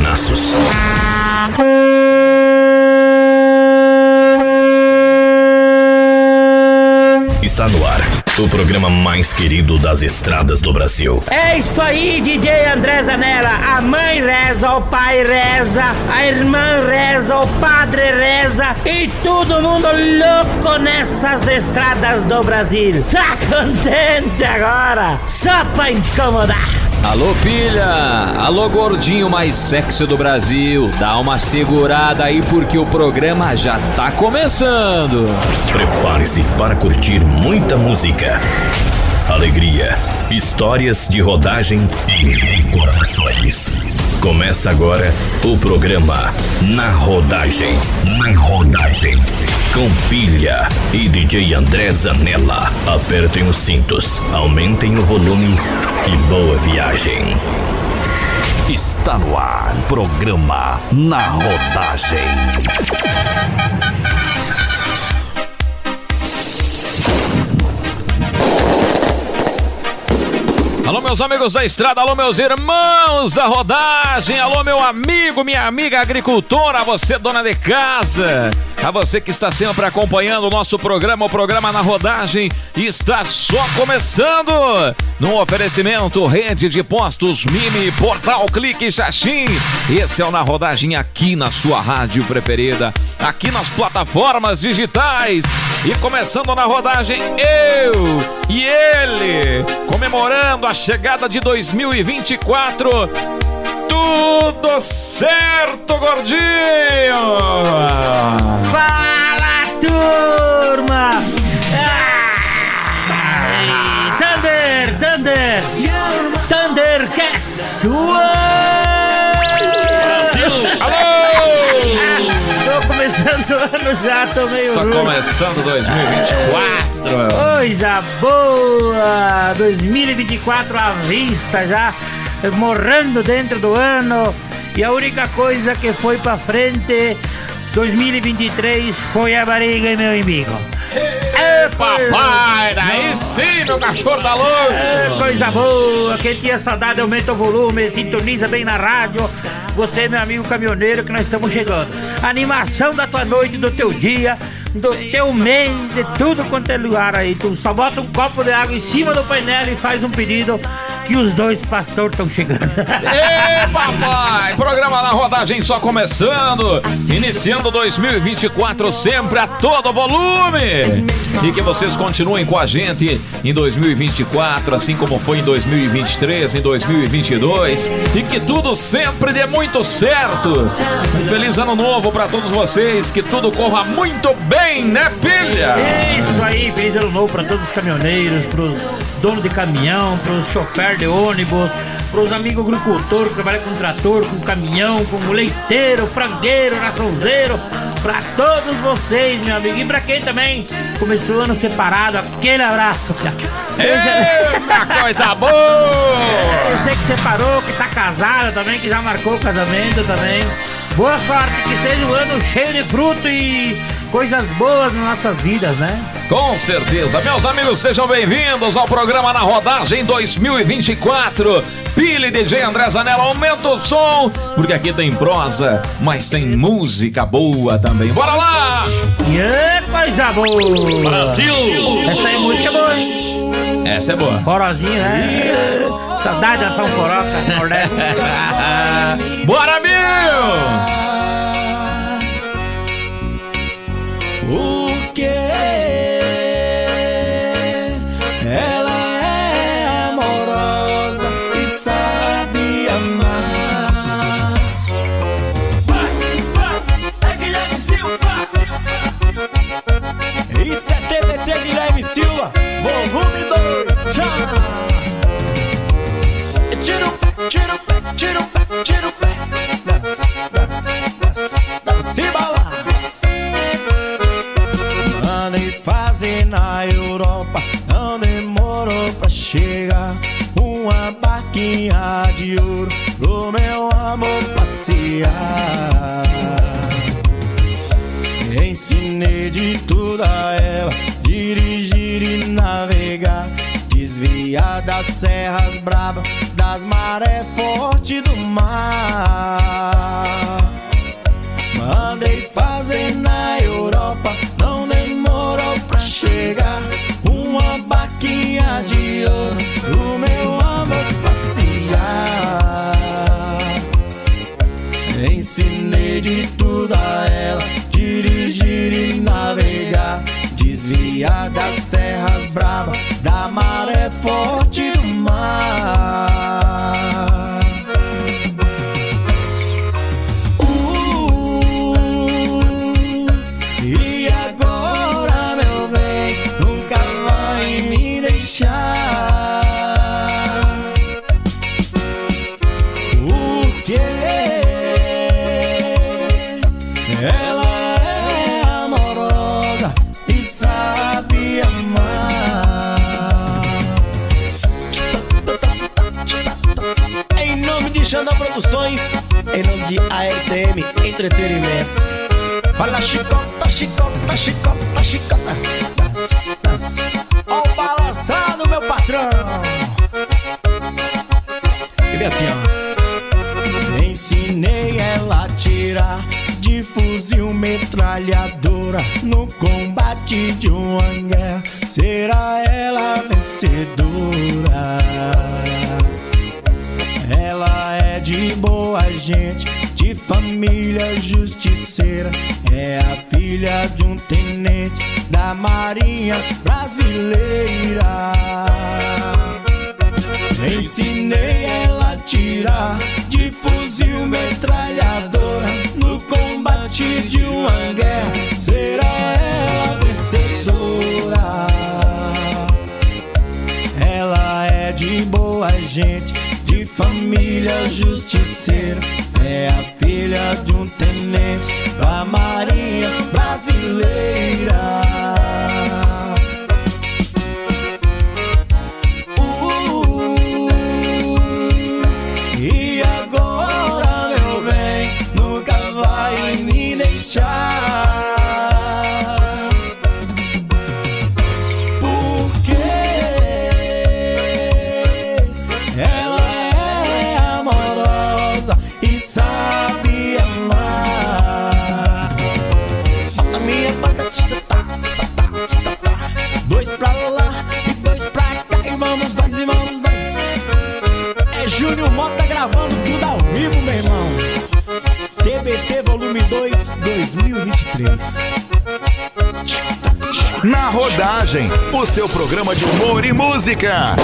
buzinaços. Está no ar o programa mais querido das estradas do Brasil. É isso aí, DJ André Zanella. A mãe reza, o pai reza, a irmã reza, o padre reza e todo mundo louco nessas estradas do Brasil. Tá contente agora? Só pra incomodar. Alô, filha! Alô, gordinho mais sexy do Brasil! Dá uma segurada aí porque o programa já tá começando! Prepare-se para curtir muita música, alegria, histórias de rodagem e recordações. Começa agora o programa Na Rodagem. Na Rodagem. Com Pilha e DJ André Zanella. Apertem os cintos, aumentem o volume e boa viagem. Está no ar, programa Na Rodagem. Alô, meus amigos da estrada, alô, meus irmãos da rodagem, alô, meu amigo, minha amiga agricultora, você dona de casa, a você que está sempre acompanhando o nosso programa, o programa na rodagem está só começando. No oferecimento, rede de postos Mini, Portal Clique Xaxim. Esse é o Na Rodagem aqui na sua rádio preferida, aqui nas plataformas digitais. E começando na rodagem, eu e ele, comemorando a chegada de 2024. Tudo certo, gordinho! Fala, turma! Ah, Thunder, Thunder! Thundercats! Alô! Tô começando o ano já, tô meio Só ruim. começando 2024. Coisa boa! 2024 à vista já, morrendo dentro do ano. E a única coisa que foi pra frente, 2023, foi a barriga, meu amigo. É, Papai, daí sim, meu cachorro da luz! É, coisa boa, quem tinha saudade aumenta o volume, sintoniza bem na rádio. Você, meu amigo caminhoneiro, que nós estamos chegando. Animação da tua noite, do teu dia, do teu mês, de tudo quanto é lugar aí. Tu só bota um copo de água em cima do painel e faz um pedido que os dois pastores estão chegando. Ê, papai! Programa na rodagem só começando, iniciando 2024 sempre a todo volume. E que vocês continuem com a gente em 2024, assim como foi em 2023, em 2022. E que tudo sempre dê muito certo. Um feliz ano novo para todos vocês, que tudo corra muito bem, né, filha? Isso aí, feliz ano novo para todos os caminhoneiros, pros donos de caminhão, pros chofer de ônibus, pros amigos agricultores que trabalham com trator, com caminhão, com leiteiro, frangueiro, raçãozeiro, para todos vocês, meu amigo. E pra quem também começou o ano separado, aquele abraço. Eita, coisa boa! Você que separou, que tá casado também, que já marcou o casamento também. Boa sorte, que seja um ano cheio de fruto e coisas boas nas nossas vidas, né? Com certeza. Meus amigos, sejam bem-vindos ao programa Na Rodagem 2024. Billy DJ André Zanella, aumenta o som, porque aqui tem prosa, mas tem música boa também. Bora lá! E é coisa boa! Brasil! Essa aí é música boa, hein? Essa é boa. Forozinho, né? Saudade da São Foroca, Nordeste. Bora, Bill! O ela é amorosa e sabe amar. Em nome de Xandão Produções, em nome de ARTM Entretenimentos. Olha, chicota, chicota, chicota, chicota. Dança. Ó, o balançado, meu patrão. Ele é assim, ó. Metralhadora no combate de uma guerra. Será ela vencedora? Ela é de boa gente, de família justiceira. É a filha de um tenente da Marinha Brasileira. Ensinei ela a tirar família justiceira. É a filha de um tenente da Marinha Brasileira. Uh, 2023. Na Rodagem, o seu programa de humor e música.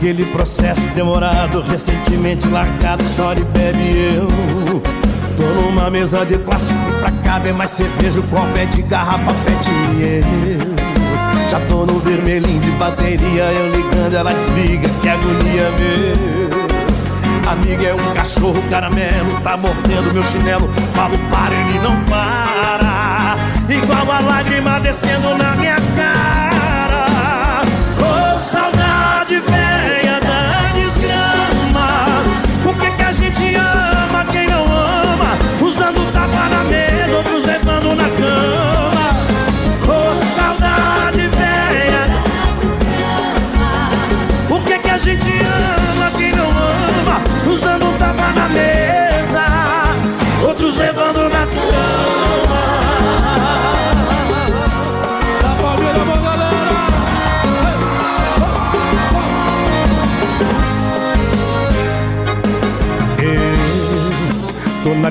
Naquele processo demorado, recentemente largado, chora e bebe eu. Tô numa mesa de plástico pra caber mais cerveja, o copo é de garrafa pet e eu. Já tô no vermelhinho de bateria, eu ligando, ela desliga, que agonia meu. Amiga é um cachorro caramelo, tá mordendo meu chinelo. Falo para, ele não para. Igual a lágrima descendo na minha cara. Ô saudade velha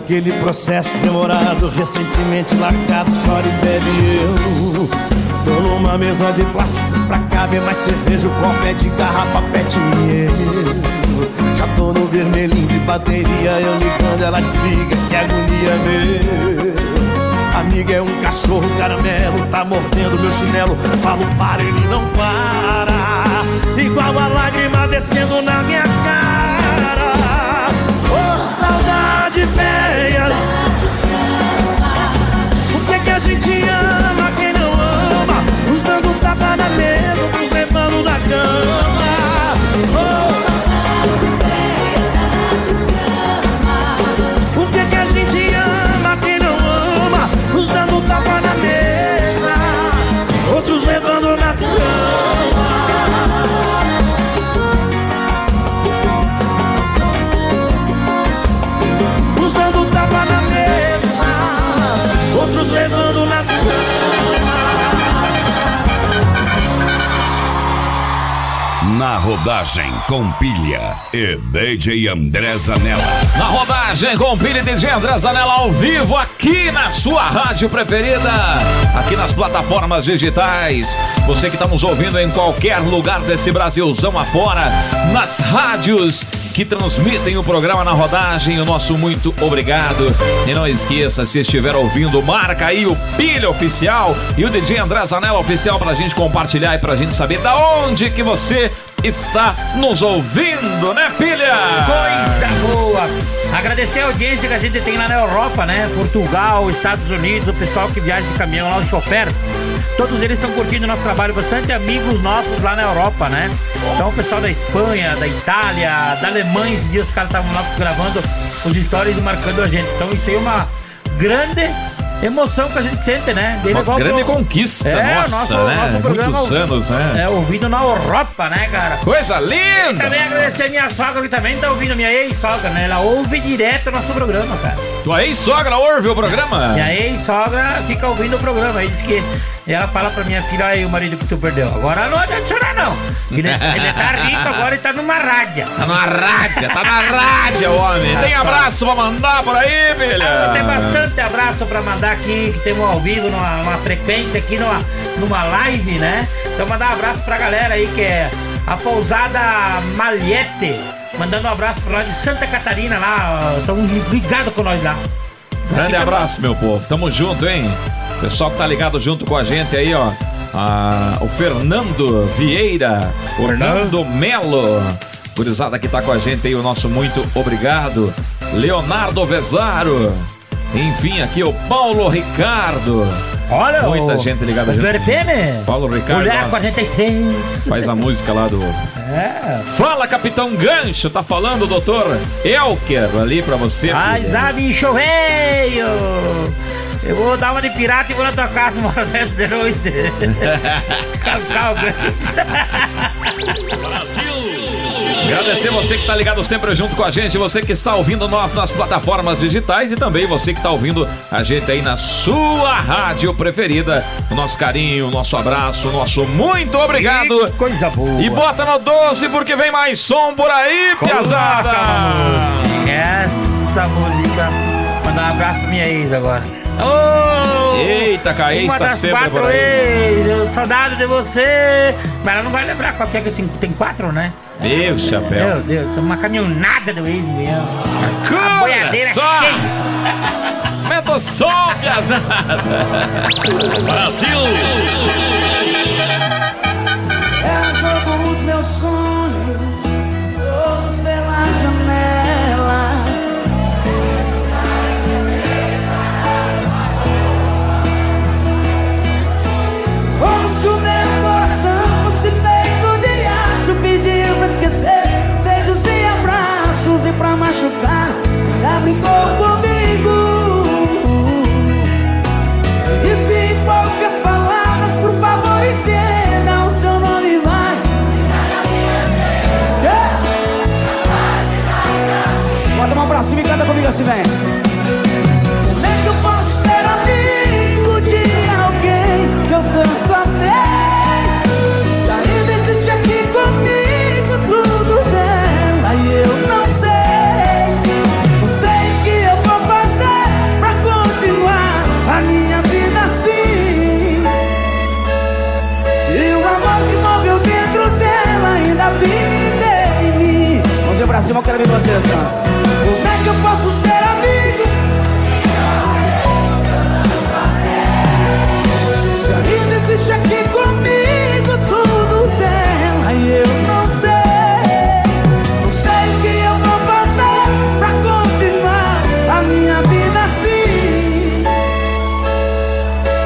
Naquele processo demorado, recentemente largado, chora e bebe eu. Tô numa mesa de plástico pra caber mais cerveja, o copo é de garrafa pet e eu. Já tô no vermelhinho de bateria, eu ligando, ela desliga, que agonia meu. Amiga é um cachorro caramelo, tá mordendo meu chinelo. Falo para, ele não para. Igual a lágrima descendo na minha cara. Saudade velha. Na rodagem com pilha e DJ André Zanella. Na rodagem com pilha e DJ André Zanella ao vivo aqui na sua rádio preferida, aqui nas plataformas digitais. Você que está nos ouvindo em qualquer lugar desse Brasilzão afora, nas rádios que transmitem o programa na rodagem. O nosso muito obrigado. E não esqueça, se estiver ouvindo, marca aí o Pilha Oficial e o DJ André Zanella Oficial pra gente compartilhar e pra gente saber da onde que você está nos ouvindo, né, Pilha? Coisa boa! Agradecer a audiência que a gente tem lá na Europa, né? Portugal, Estados Unidos, o pessoal que viaja de caminhão lá, o chofer. Todos eles estão curtindo o nosso trabalho, bastante amigos nossos lá na Europa, né? Então o pessoal da Espanha, da Itália, da Alemanha, esses dias os caras estavam lá gravando os stories e marcando a gente. Então isso aí é uma grande emoção que a gente sente, né? Dele Uma grande pro... conquista, é, nossa, nosso, né? Nosso Muitos anos, né? É, ouvido na Europa, né, cara? Coisa linda! E também agradecer a minha sogra que também tá ouvindo, minha ex-sogra, né? Ela ouve direto o nosso programa, cara. Tua ex-sogra ouve o programa? Minha ex-sogra fica ouvindo o programa. Aí diz que ela fala pra minha filha, aí o marido que tu perdeu. Agora não adianta chorar, não. Ele, ele tá rico agora e tá numa rádio. Tá numa rádio, tá na rádio, homem. Tem abraço pra mandar por aí, filha? Ah, tem bastante abraço pra mandar aqui, que temos ao vivo, numa, numa frequência aqui, numa, numa live, né? Então mandar um abraço pra galera aí que é a pousada Malhete. Mandando um abraço pra nós de Santa Catarina lá. Estão ligados com nós lá. Grande abraço, meu povo. Tamo junto, hein? Pessoal que tá ligado junto com a gente aí, ó. Ah, o Fernando Vieira, o Fernando Melo. Gurizada que tá com a gente aí, o nosso muito obrigado. Leonardo Vezaro. Enfim, aqui o Paulo Ricardo. Olha, Muita o, gente ligada junto. Paulo Ricardo. Mulher 43. Faz a música lá do. É. Fala, Capitão Gancho. Tá falando, doutor Elker, ali pra você. Mas a bicho veio. Eu vou dar uma de pirata e vou na tua casa uma vez de noite. Brasil! Agradecer você que está ligado sempre junto com a gente, você que está ouvindo nós nas plataformas digitais e também você que está ouvindo a gente aí na sua rádio preferida. O nosso carinho, o nosso abraço, o nosso muito obrigado. Que coisa boa. E bota no doce porque vem mais som por aí, piazada. Essa música. Mandar um abraço pra minha ex agora. Oh, Eita, Caí está sempre quatro por aí. Ex, saudade de você. Mas ela não vai lembrar qual que é que assim, tem quatro, né? Meu chapéu. Meu Deus, é uma caminhonada do ex meu. A boiadeira só. Meta som, piazada. Brasil! E comigo assim, vem. Como é que eu posso ser amigo de alguém que eu tanto amei? Se ainda existe aqui comigo tudo dela e eu não sei. Não sei o que eu vou fazer pra continuar a minha vida assim. Se o amor que moveu dentro dela ainda vive em mim. Mãozinha pra cima, eu quero ver vocês, Como é que eu posso existe aqui comigo tudo dela e eu não sei. Não sei o que eu vou fazer pra continuar a minha vida assim.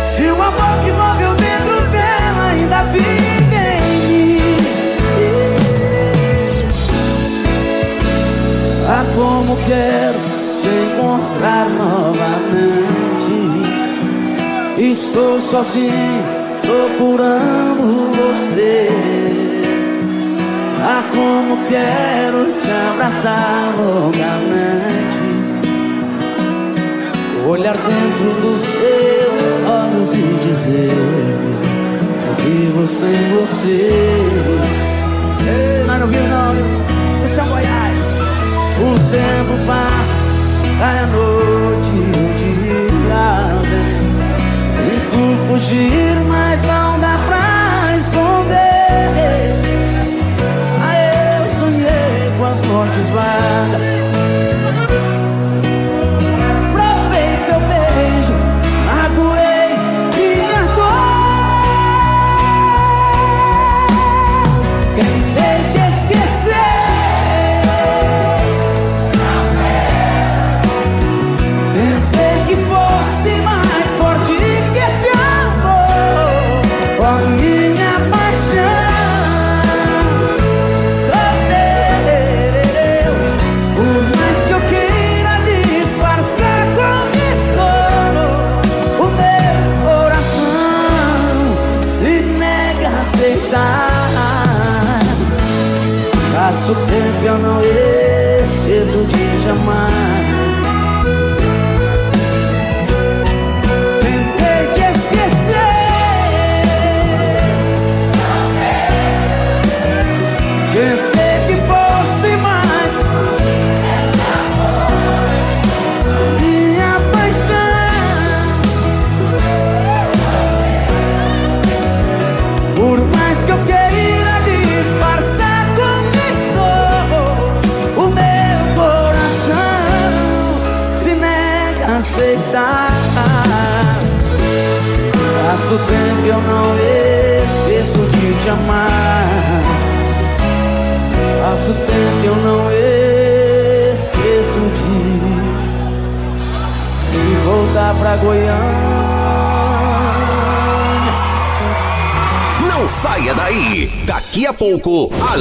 Se o amor que moveu dentro dela ainda vive em mim. Ah, como quero te encontrar novamente. Estou sozinho procurando você. Ah, como quero te abraçar longamente. Olhar dentro dos seus olhos e dizer: Vivo sem você. Ei, não viu não, no é Goiás. O tempo passa, é a noite, o dia fugir, mas não dá pra esconder. Ah, eu sonhei com as noites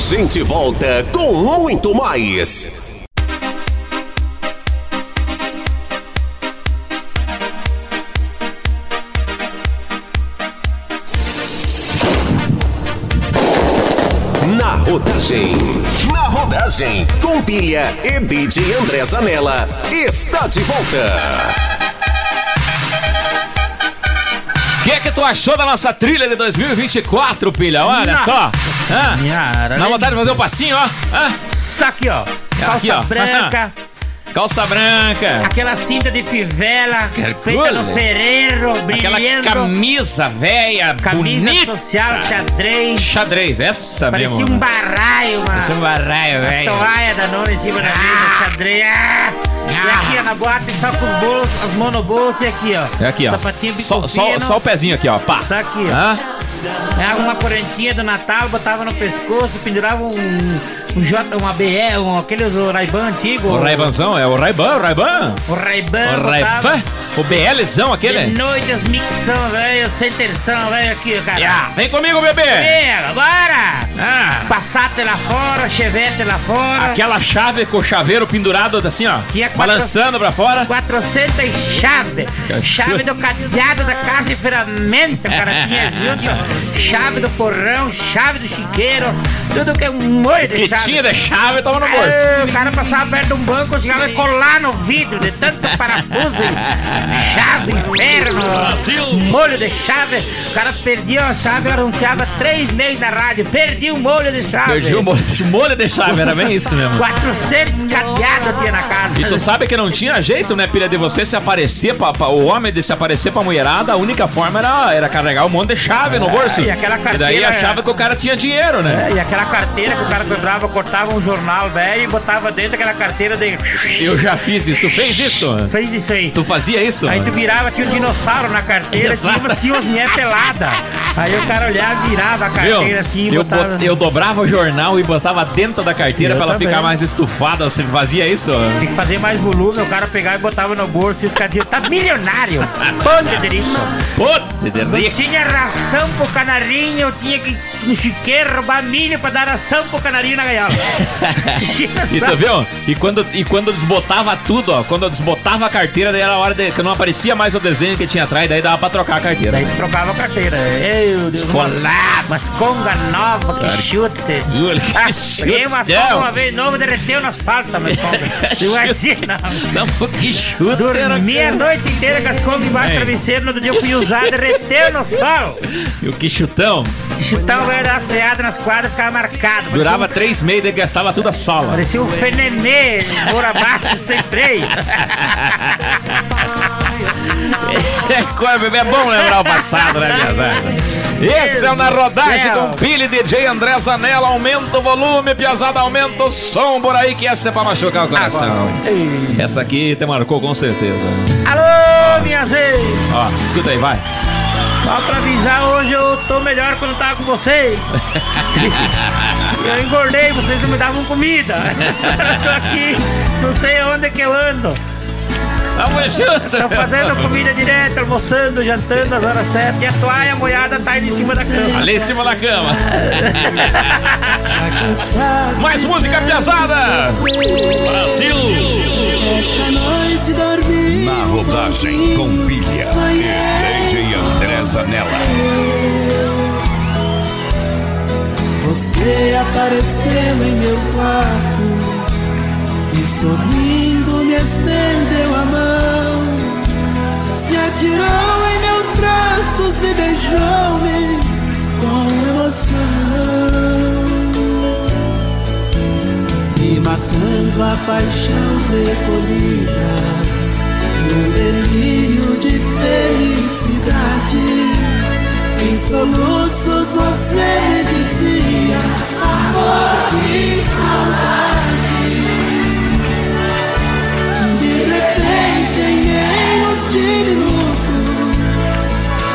gente volta com muito mais. Na rodagem. Na rodagem. Com pilha e DJ André Zanella. Está de volta. O que é que tu achou da nossa trilha de 2024, pilha? Olha só. Dá né? vontade de fazer um passinho, ó. Hã? Isso aqui, ó. Calça Aqui, ó. branca, Calça branca. aquela cinta de fivela feita coisa. no ferreiro, Aquela brilhando. camisa velha, camisa bonita. social, xadrez. Xadrez, essa Parecia mesmo. um barraio, mano. Parecia um barraio, A velho. toalha da nona em cima da mesa, xadrez. Ah! E aqui, ó, na boate, só com os bolsos, as monobolsas e aqui, ó. É aqui, ó. Sapatinho Só, só, só o pezinho aqui, ó. Pá. Só aqui, ó. Hã? Pegava uma correntinha do Natal, botava no pescoço, pendurava um, um J, uma BE, um, aqueles Ray-Ban antigo. O Raibanzão, é o Raiban, o Raiban. O Ray-Ban, O Raiban. O BLzão aquele. De noite as mixão, velho, centerzão, velho, aqui, cara. Ya, Vem comigo, bebê. Pega, bora! Ah, Passate lá fora, chevette lá fora. aquela chave com o chaveiro pendurado assim, ó. Quatro- Balançando pra fora. 400 chave. Chave do cadeado da caixa de ferramenta, o cara tinha junto. Chave do porrão, chave do chiqueiro, tudo que é um molho de Que chave. tinha de chave tava no bolso. Ah, o cara passava perto de um banco, chegava a colar no vidro de tanto parafuso. Chave, inferno, molho de chave. O cara perdia a chave, anunciava três meses na rádio. Perdi um molho de chave. Perdi o molho de, molho de chave, era bem isso mesmo. 400 cadeados tinha na casa. E tu sabe que não tinha jeito, né, pilha, de você se aparecer, pra, pra- o homem de se aparecer pra mulherada, a única forma era, era carregar um monte de chave no bolso. E aquela E daí carteira- achava que o cara tinha dinheiro, né? É, e aquela carteira que o cara quebrava, cortava um jornal velho e botava dentro daquela carteira de. Eu já fiz isso. Tu fez isso? Fez isso aí. Tu fazia isso? Aí tu virava, tinha um dinossauro na carteira, tinha, Exato. tinha umas mulheres peladas. Aí o cara olhava, virava a carteira assim e eu, botava. bot- eu dobrava o jornal e botava dentro da carteira Eu pra ela também. ficar mais estufada. Você fazia isso? Tinha que fazer mais volume, o cara pegava e botava no bolso e os caras diziam, tá milionário! Pô, Federico! Pô, de Não rico. Tinha ração pro canarinho, eu tinha que no chiqueiro roubar milho pra dar ração pro canarinho na gaiola. E tu viu? E quando, e quando desbotava tudo, ó, quando eu desbotava a carteira, daí era a hora de, que não aparecia mais o desenho que tinha atrás, daí dava pra trocar a carteira. Daí trocava a carteira. Meu Deus, uma, Esfolado. umas conga nova, que chute. Olha, que Ah, peguei uma conga uma vez novo, derreteu no asfalto também, conga. Imagina. Não, que chute era Dormi a noite inteira com as congas embaixo do Ei. travesseiro, no outro dia eu fui usar, derreteu no sol. E o que chutão? Chutar das freadas nas quadras ficava marcado. Durava três meses e gastava toda a sala. Parecia um fenenê, por abaixo, sem freio. É, é bom lembrar o passado, né, minha velha? Esse é o Na Rodagem Céu. com Pili DJ André Zanella. Aumenta o volume, piazada, aumenta o som por aí, que essa é pra machucar o coração. Essa aqui te marcou com certeza. Alô, minha gente! Ó, escuta aí, vai. Só pra avisar, hoje eu tô melhor quando tava com vocês. eu engordei, vocês não me davam comida. eu tô aqui, não sei onde que eu ando. Vamos junto. Tô fazendo comida direto, almoçando, jantando às horas certas. E a toalha molhada tá aí em cima da cama. Ali em cima da cama. Mais música piazada. Brasil. Esta noite dormi. Na rodagem com pilha e Zanella. Você apareceu em meu quarto e sorrindo me estendeu a mão. Se atirou em meus braços e beijou-me com emoção. Me matando a paixão recolhida num delírio de felicidade. Em soluços você me dizia amor e saudade. De repente, em menos de minuto,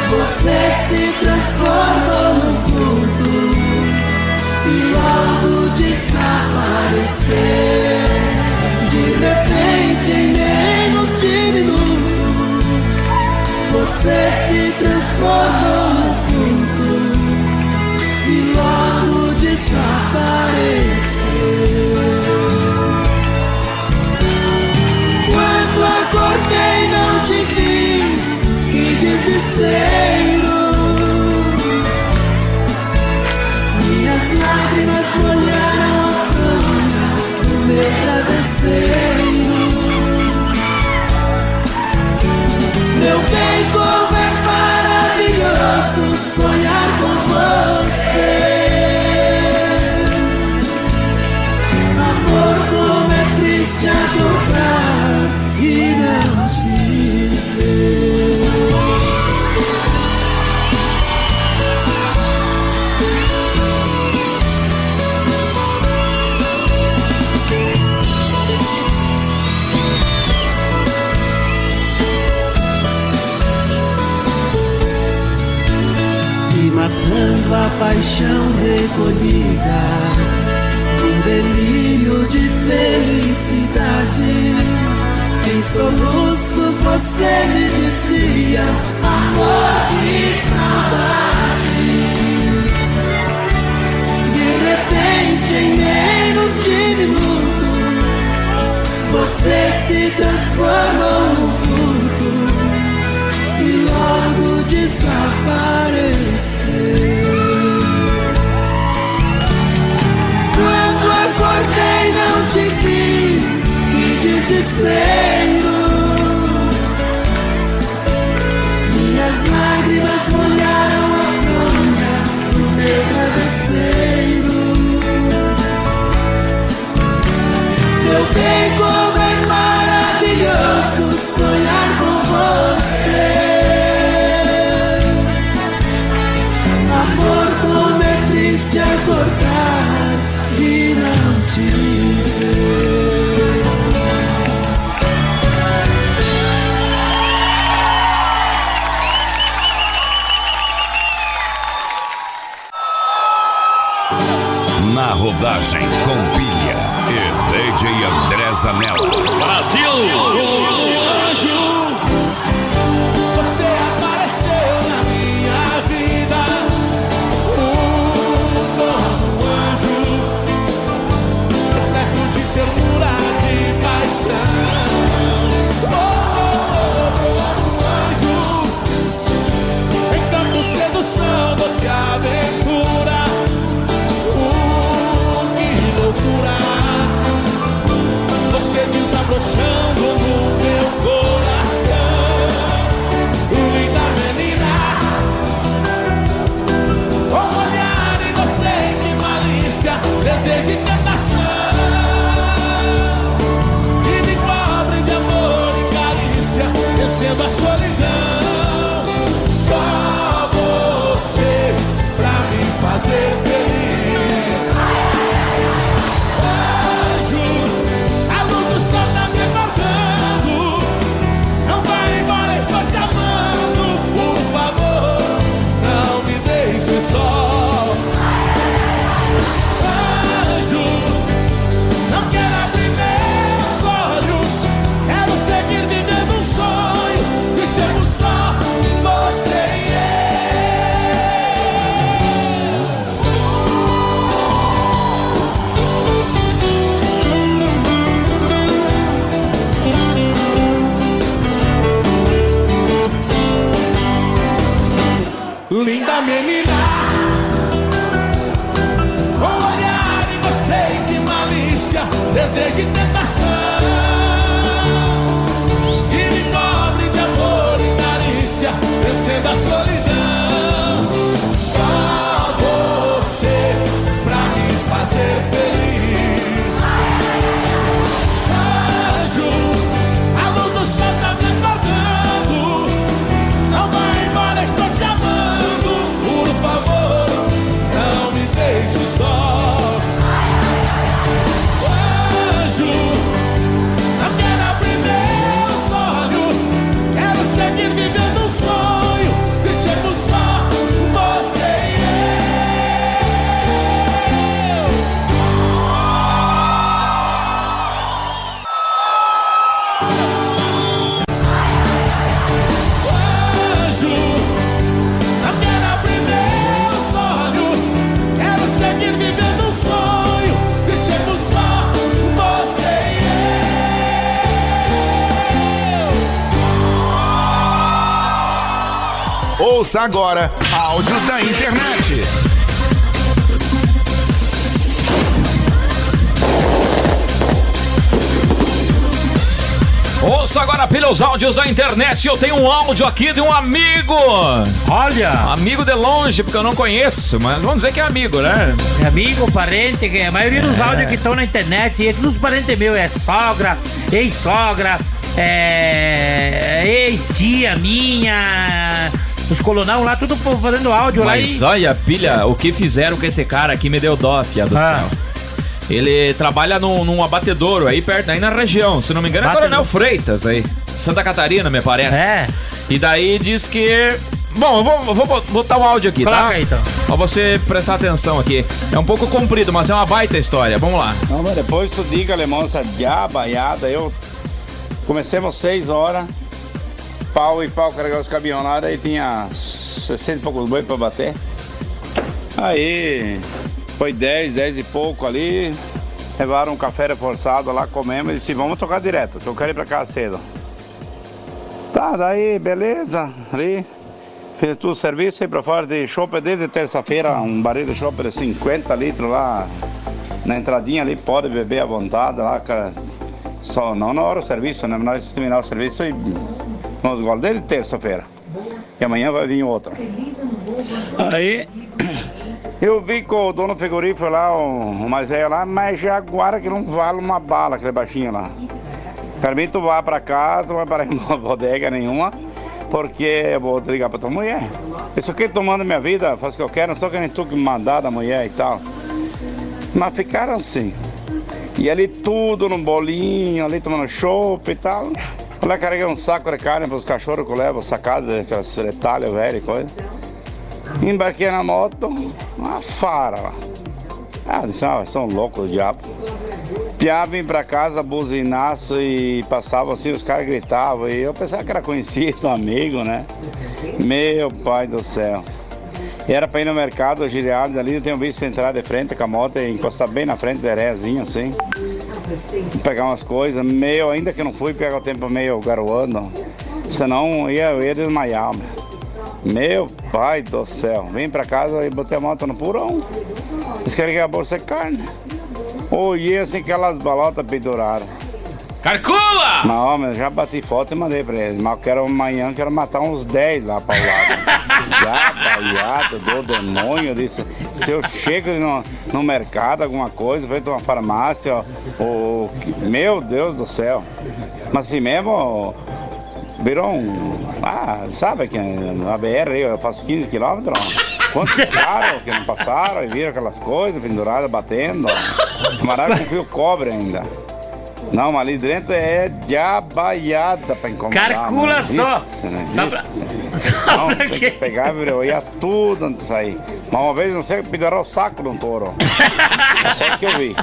você se transformou num vulto e logo desapareceu. Você se transformou no vulto e logo desapareceu. Quando acordei, não te vi, que desespero. Sonia. Matando a paixão recolhida num delírio de felicidade. Em soluços você me dizia amor e saudade. De repente, em menos de minuto, você se transformou num vulto e logo desapareceu. Que desespero. Rodagem com pilha e DJ André Zanella. Você Ouça agora áudios da internet. Ouça agora pelos áudios da internet. Eu tenho um áudio aqui de um amigo. Olha! Amigo de longe, porque eu não conheço, mas vamos dizer que é amigo, né? É amigo, parente, que a maioria dos áudios que estão na internet, e dos parentes meus é sogra, ex-sogra, é, ex-tia minha, os colonão lá, tudo fazendo áudio Mas lá olha, pilha, o que fizeram com esse cara aqui me deu dó, fia do Ah. céu. Ele trabalha num, num abatedouro aí perto, aí na região. Se não me engano, é Abatedouro. Coronel Freitas aí. Santa Catarina, me parece. É. E daí diz que. Bom, eu vou, vou botar um áudio aqui, Coloca tá? aí, então. Pra você prestar atenção aqui. É um pouco comprido, mas é uma baita história. Vamos lá. Não, mas depois tu diga, alemão, essa diabaiada. Eu comecemos seis horas, pau e pau carregar os caminhões lá, daí tinha 60 e poucos boi pra bater. Aí foi 10, 10 e pouco ali, levaram um café reforçado lá, comemos e disse, vamos tocar direto, que eu quero ir pra cedo. Tá, daí, beleza, ali. Fiz tudo o serviço, aí pra fora de chopp desde terça-feira, um barril de chopp de 50 litros lá na entradinha ali, pode beber à vontade lá, cara. Só não na hora do serviço, né? Nós terminar o serviço e vamos igual desde terça-feira. E amanhã vai vir outro. Aí eu vi que o dono frigorífico lá, o, mais velho lá, mas Jaguara que não vale uma bala, aquele baixinho lá. Carminho, tu vai pra casa, não vai parar em uma bodega nenhuma, porque eu vou ligar pra tua mulher. Isso aqui tomando minha vida, faz o que eu quero, não sou que nem tu que me mandar da mulher e tal. Mas ficaram assim. E ali tudo no bolinho, ali tomando chopp e tal. Eu lá carreguei um saco de carne para os cachorros que eu levo, sacada daquelas retalhas velhas e coisa. Embarquei na moto, uma fara lá. Ah, disse, ah, são loucos o diabo. Piá vim pra casa, buzinaço e passava assim, os caras gritavam. E eu pensava que era conhecido, um amigo, né? Meu pai do céu. E era pra ir no mercado, giriado ali, eu tenho visto entrar de frente com a moto e encostar bem na frente da areazinha, assim. Pegar umas coisas, meio, ainda que não fui, pegar o tempo meio garoando. Senão ia, ia desmaiar, meu. Meu pai do céu. Vim pra casa e botei a moto no purão. Eles querem que a bolsa de carne. Olhei assim aquelas balotas penduraram. Carcula! Mas, homem, eu já bati foto e mandei pra ele. Mas eu quero amanhã, quero matar uns 10 lá pra lado. baiado do demônio. Disse, se eu chego no, no mercado, alguma coisa, vou uma farmácia, ó, ou- meu Deus do céu. Mas assim mesmo, virou um. Ah, sabe que na BR eu faço 15 quilômetros. Quantos caras que não passaram e viram aquelas coisas penduradas, batendo. Camarada com fio cobre ainda. Não, mas ali dentro é diabaiada pra incomodar. Calcula não existe, só. Não Só existe. pra- só não, pra tem quê? que pegar e eu ia tudo antes de sair. Mas uma vez, não sei, pendurar o saco de um touro. É só o que eu vi.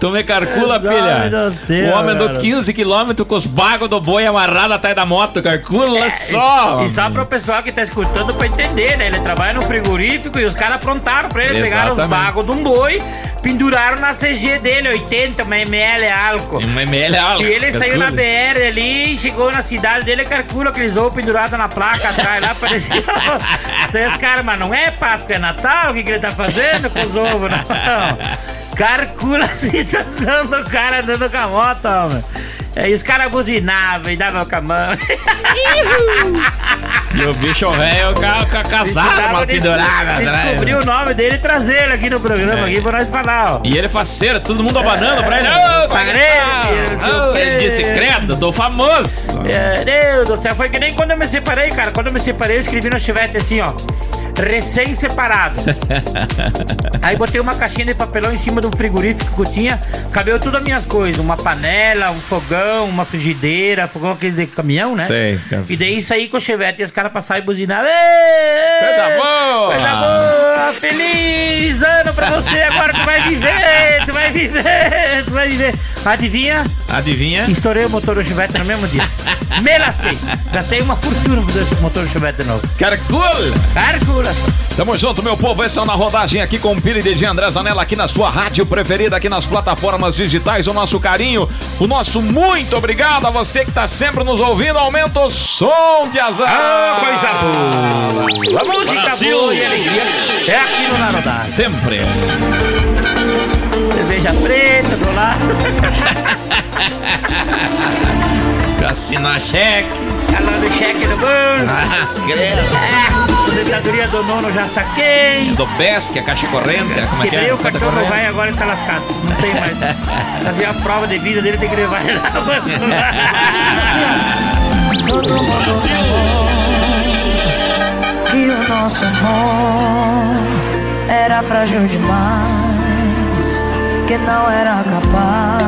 Tomei carcula, Ai, filha. Deus, o homem andou cara. 15 km com os bagos do boi amarrados atrás da moto. Carcula só. É, E só pro pessoal que tá escutando pra entender, né? Ele trabalha no frigorífico e os caras aprontaram pra ele. Pegaram os Exatamente. bagos de um boi, penduraram na CG dele, 80 ml álcool. Um ml álcool. E ele saiu na. BR ali, chegou na cidade dele, calcula aqueles ovos pendurados na placa atrás lá, parecia. Daí os caras, mas não é Páscoa, é Natal? O que, que ele tá fazendo com os ovos? Não. Calcula a situação do cara andando com a moto, homem. Aí os caras buzinavam e davam com a mão. E o bicho velho ca- ca- casado, mal pendurado atrás. Descobrir o nome dele e trazer ele aqui no programa, aqui pra nós falar, ó. E ele faceiro, todo mundo abanando pra ele. Ô, o Ô, quê. Ele disse, credo, tô famoso. É, Deus do céu, foi que nem quando eu me separei, cara. Quando eu me separei, eu escrevi no chivete assim, ó. Recém-separado. Aí botei uma caixinha de papelão em cima de um frigorífico que eu tinha. Cabeu tudo as minhas coisas. Uma panela, um fogão, uma frigideira, fogão aquele de caminhão, né? Sei. E daí saí com o chevette e os caras passaram e buzinaram. "Ê, Coisa boa!" Coisa boa! Feliz ano pra você! Agora tu vai viver! Tu vai viver! Tu vai viver! Adivinha? Adivinha? Estourei o motor do chivete no mesmo dia. Me lasquei. Gastei uma fortuna fazer esse motor do chivete de novo. Carcula! Carcula! Tamo junto, meu povo. Esse é o na rodagem aqui com o Pili de André Zanella, aqui na sua rádio preferida, aqui nas plataformas digitais. O nosso carinho, o nosso muito obrigado a você que tá sempre nos ouvindo. Aumenta o som de azar. Ah, coisa boa! A música Brasil. boa e alegria é aqui no Narodar. Sempre. Cerveja preta do lado. Pra assinar cheque. Calando o cheque do bolso. Ah, credo. É, aposentadoria do nono já saquei. Do BES, que é a caixa corrente. Como é que é? Quebrei o cartão não corrente. vai agora ele tá lascado. Não tem mais. Fazer a prova de vida dele tem que levar ele lá. Todo mundo falou que o nosso amor era frágil demais, que não era capaz.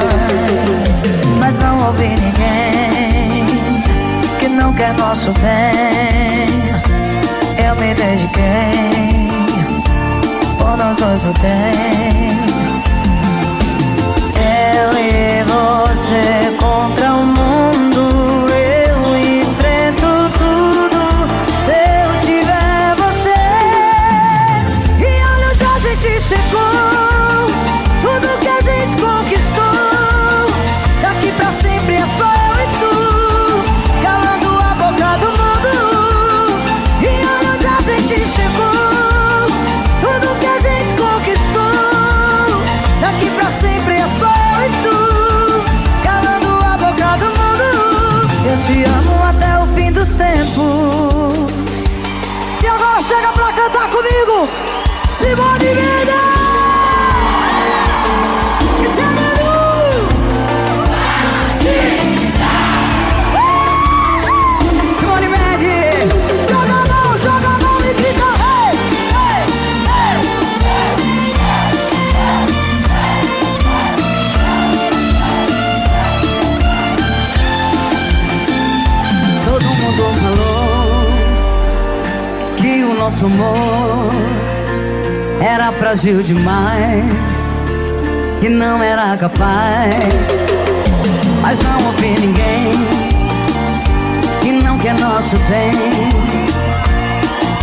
Mas não houve ninguém que não quer nosso bem. Eu me dediquei, por nós dois lutei. Eu e você contra o mundo. Nosso amor era frágil demais, que não era capaz. Mas não houve ninguém que não quer nosso bem.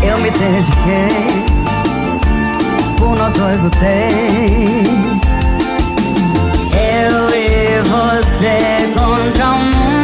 Eu me dediquei, por nós dois lutei. Eu e você contra o mundo.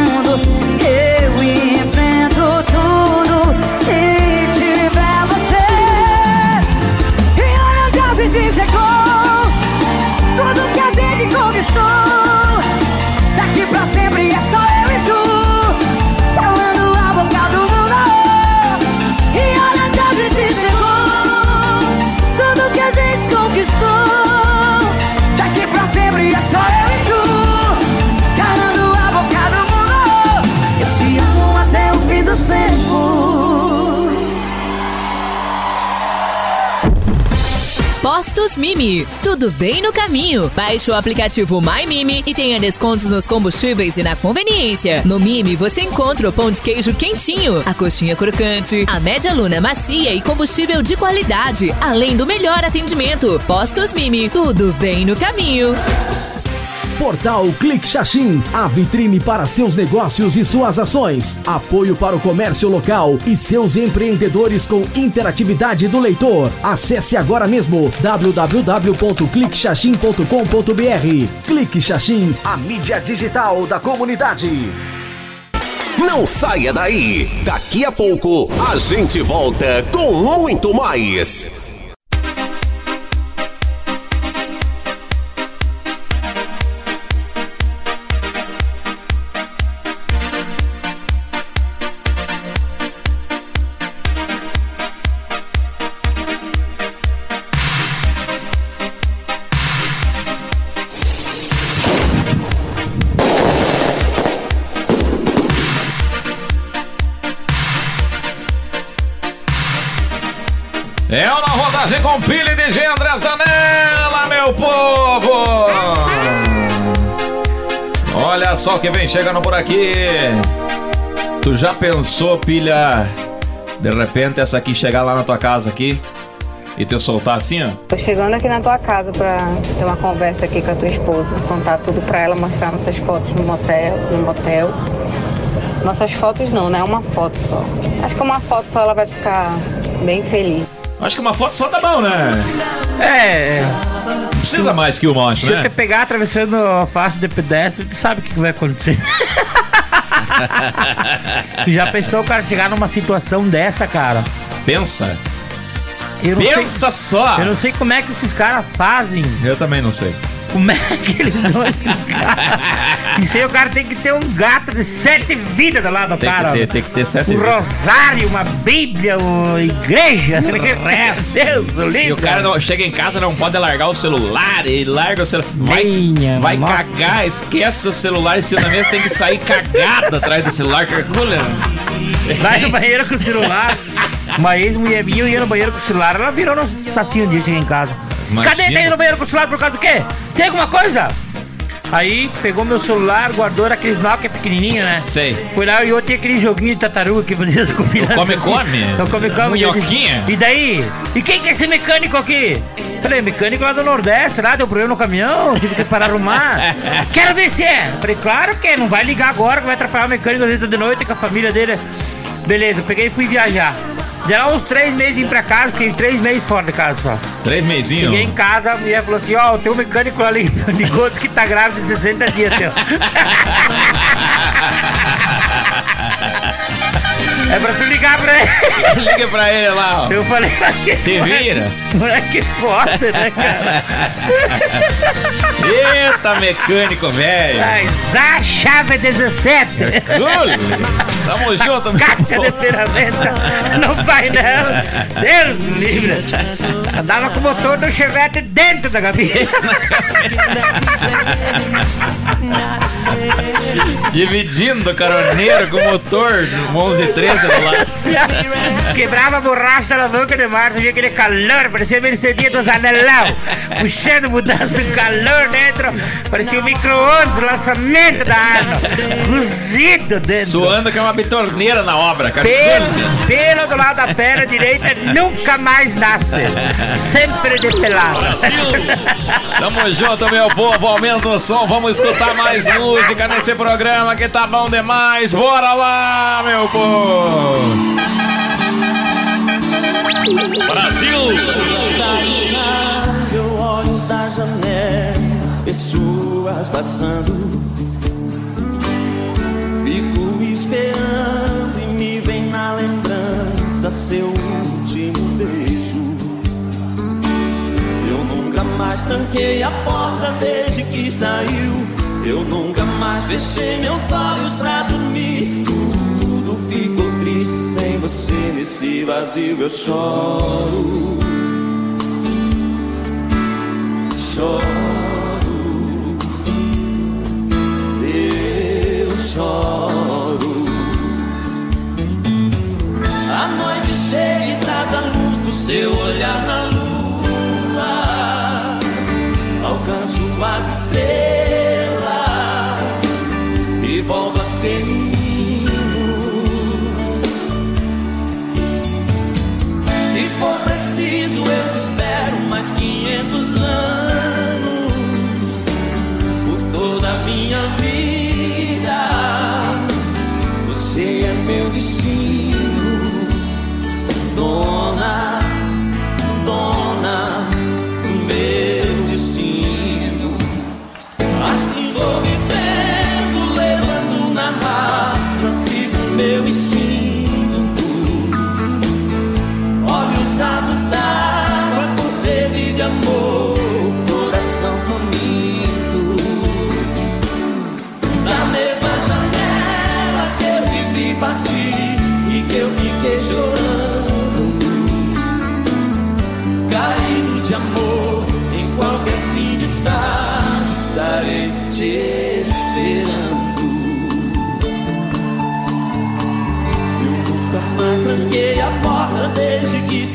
Postos Mimi. Tudo bem no caminho. Baixe o aplicativo My Mimi e tenha descontos nos combustíveis e na conveniência. No Mimi você encontra o pão de queijo quentinho, a coxinha crocante, a média luna macia e combustível de qualidade, além do melhor atendimento. Postos Mimi. Tudo bem no caminho. Portal Clique Xaxim, a vitrine para seus negócios e suas ações. Apoio para o comércio local e seus empreendedores com interatividade do leitor. Acesse agora mesmo www.cliquexaxim.com.br. Clique Xaxim, a mídia digital da comunidade. Não saia daí. Daqui a pouco a gente volta com muito mais. Que vem chegando por aqui. Tu já pensou, pilha? De repente essa aqui chegar lá na tua casa aqui e te soltar assim, ó? Tô chegando aqui na tua casa pra ter uma conversa aqui com a tua esposa, contar tudo pra ela, mostrar nossas fotos no motel, no motel. Nossas fotos não, né? Uma foto só. Acho que uma foto só ela vai ficar bem feliz. Acho que uma foto só tá bom, né? É. Não precisa mais que uma, acho, Se né? você pegar atravessando a face de pedestre, tu sabe o que vai acontecer. Já pensou o cara chegar numa situação dessa, cara? Pensa. Pensa sei, só! Eu não sei como é que esses caras fazem. Eu também não sei. Como é que eles dão esse cara? Isso aí o cara tem que ter um gato de sete vidas lado do Tem cara. que ter, tem que ter sete Um vidas. rosário, uma bíblia, uma igreja. Deus, o E livro. o cara não, chega em casa não pode largar o celular, e larga o celular. Vai, Venha, vai nossa. cagar, esquece o celular em cima da mesa, tem que sair cagado atrás do celular, calcula. Vai no banheiro com o celular. Uma ex-mulher minha ia no banheiro com o celular. Ela virou nosso assassino um dia cheguei em casa. Imagina. Cadê tá indo no banheiro com o celular por causa do quê? Tem alguma coisa? Aí pegou meu celular, guardou aqueles Nokia pequenininho, né? Sei. Foi lá e eu tinha aquele joguinho de tartaruga que fazia as comidas. O come-come? O come-come. Minhoquinha? E daí? E quem que é esse mecânico aqui? Falei, mecânico lá do Nordeste, lá, deu problema no caminhão, tive que parar arrumar. Quero ver se é. Falei, claro que é, não vai ligar agora, que vai atrapalhar o mecânico às vezes de noite com a família dele. Beleza, eu peguei e fui viajar. Já uns três meses pra casa, fiquei três meses fora de casa só. Três meizinhos. Cheguei em casa, a mulher falou assim, ó, o teu mecânico lá li- ligou, disse que tá grávida de 60 dias, teu. É pra tu ligar pra ele. Liga pra ele lá, ó. Eu falei pra que Te vira. Pra que foda, né, cara? Eita, mecânico, velho. Mas a chave é 17. Tamo junto, meu Caixa de ferramenta. Não vai, não. Deus me livre. Andava com o motor do Chevette dentro da gabinete. Dividindo o caroneiro com o motor do 11 13 borracha do lado. Quebrava a borracha da alavanca de março, via aquele calor, parecia Mercedes dos anelão. Puxando, mudança, calor dentro. Parecia um micro-ondas, lançamento da arma. Cozido dentro. Suando que é uma bitorneira na obra, cara. Pelo, pelo do lado da perna direita nunca mais nasce. Sempre depelado. Tamo junto, meu povo. Aumenta o som, vamos escutar mais música nesse programa que tá bom demais. Bora lá, meu povo! Brasil! Eu olho da janela, pessoas passando. Fico esperando e me vem na lembrança seu último beijo. Eu nunca mais tranquei a porta desde que saiu. Eu nunca mais fechei meus olhos pra dormir. Você nesse vazio. Eu choro. Choro.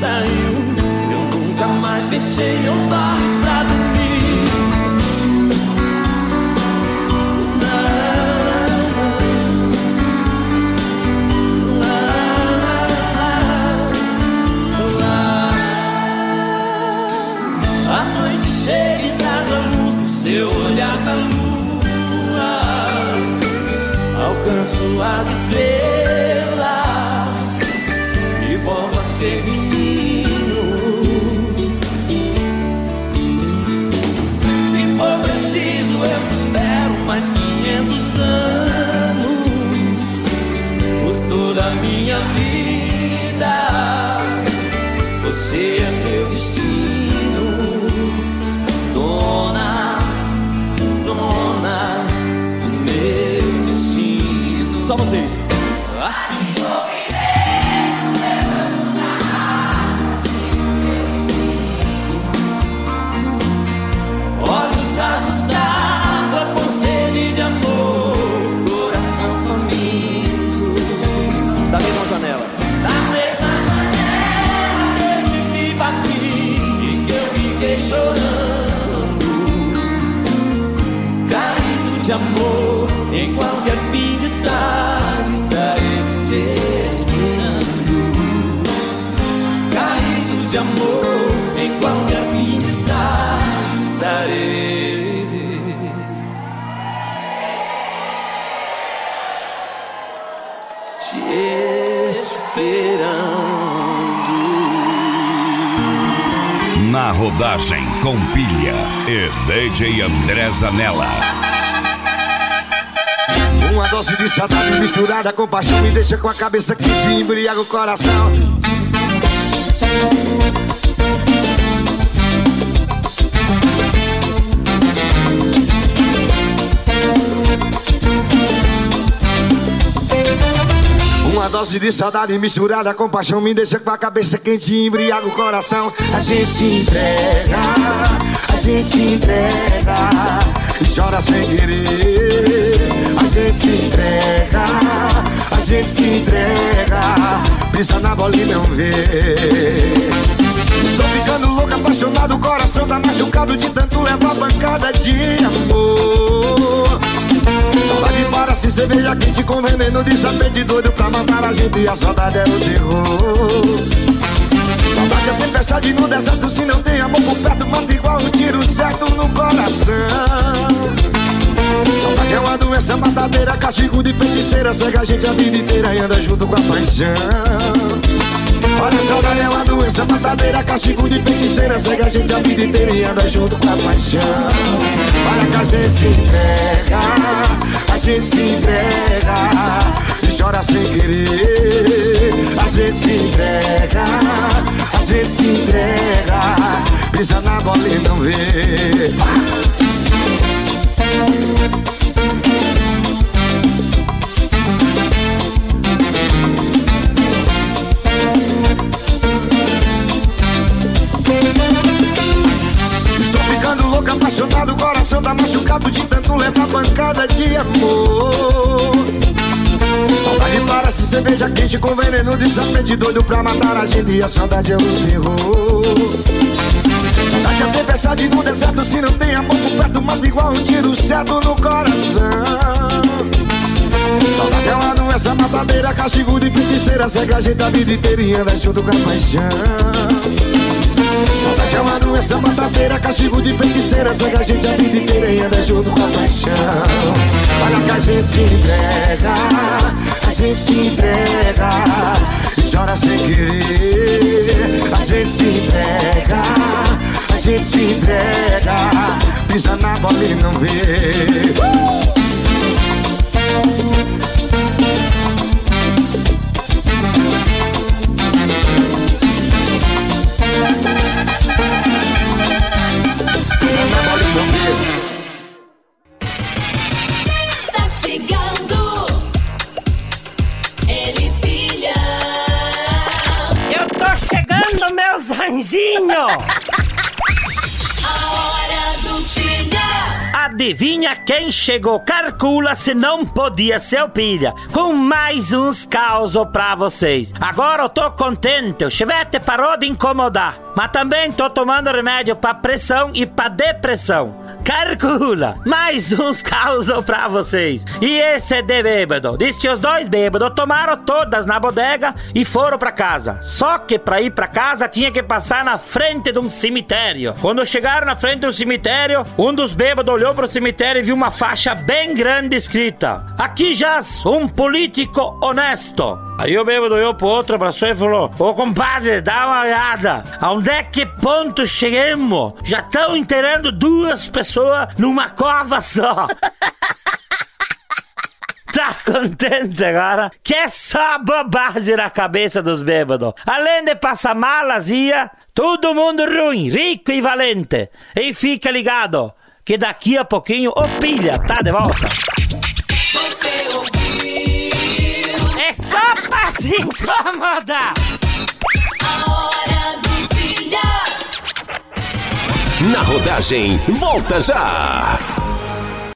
Saiu. Eu nunca mais fechei meus olhos pra dormir. Esperando. Na rodagem com pilha e DJ André Zanella. Uma dose de saudade misturada com paixão Me deixa com a cabeça que te embriaga o coração Uma dose de saudade misturada com paixão Me deixa com a cabeça quente e embriaga o coração. A gente se entrega, a gente se entrega E chora sem querer. A gente se entrega, a gente se entrega. Pisa na bola e não vê Estou ficando louco, apaixonado, o coração tá machucado de tanto levar bancada de amor. Saudade parece cerveja quente com veneno de serpente doido pra matar a gente e a saudade é o terror. Saudade é tempestade no deserto, se não tem amor por perto, mata igual um tiro certo no coração. Saudade é uma doença matadeira, castigo de feiticeira, cega a gente a vida inteira e anda junto com a paixão. Olha, a saudade é uma doença matadeira, castigo de feiticeira, cega a gente a vida inteira e anda junto com a paixão. Olha que a gente se entrega, a gente se entrega e chora sem querer. A gente se entrega, a gente se entrega, pisa na bola e não vê. Apaixonado, o coração tá machucado de tanto levar bancada de amor. Saudade parece cerveja quente com veneno de serpente doido pra matar a gente e a saudade é o terror. Saudade é tempestade no deserto, se não tem amor por perto, mata igual um tiro certo no coração. Saudade é uma doença matadeira, castigo de feiticeira, cega a gente a vida inteira e anda junto com a paixão. É matadeira, castigo de feiticeira, cega a gente a vida inteira e anda junto com a paixão. Olha que a gente se entrega, a gente se entrega e chora sem querer. A gente se entrega, a gente se entrega, pisa na bola e não vê. Pisa A adivinha quem chegou? Calcula se não podia ser o pilha. Com mais uns causos pra vocês. Agora eu tô contente, o chevette parou de incomodar. Mas também tô tomando remédio pra pressão e pra depressão. Calcula, mais uns causos pra vocês. E esse é de bêbado. Diz que os dois bêbados tomaram todas na bodega e foram pra casa. Só que pra ir pra casa tinha que passar na frente de um cemitério. Quando chegaram na frente do cemitério, um dos bêbados olhou pro cemitério e viu uma faixa bem grande escrita: Aqui jaz um político honesto. Aí o bêbado olhou pro outro, abraçou e falou: Ô compadre, dá uma olhada. Aonde é que ponto chegamos? Já estão enterrando duas pessoas numa cova só. Tá contente agora? Que é só bobagem na cabeça dos bêbados. Além de passar malazia, todo mundo ruim, rico e valente. E fica ligado, que daqui a pouquinho o pilha tá de volta. Você ouviu? É só pra se incomodar. Na rodagem, volta já!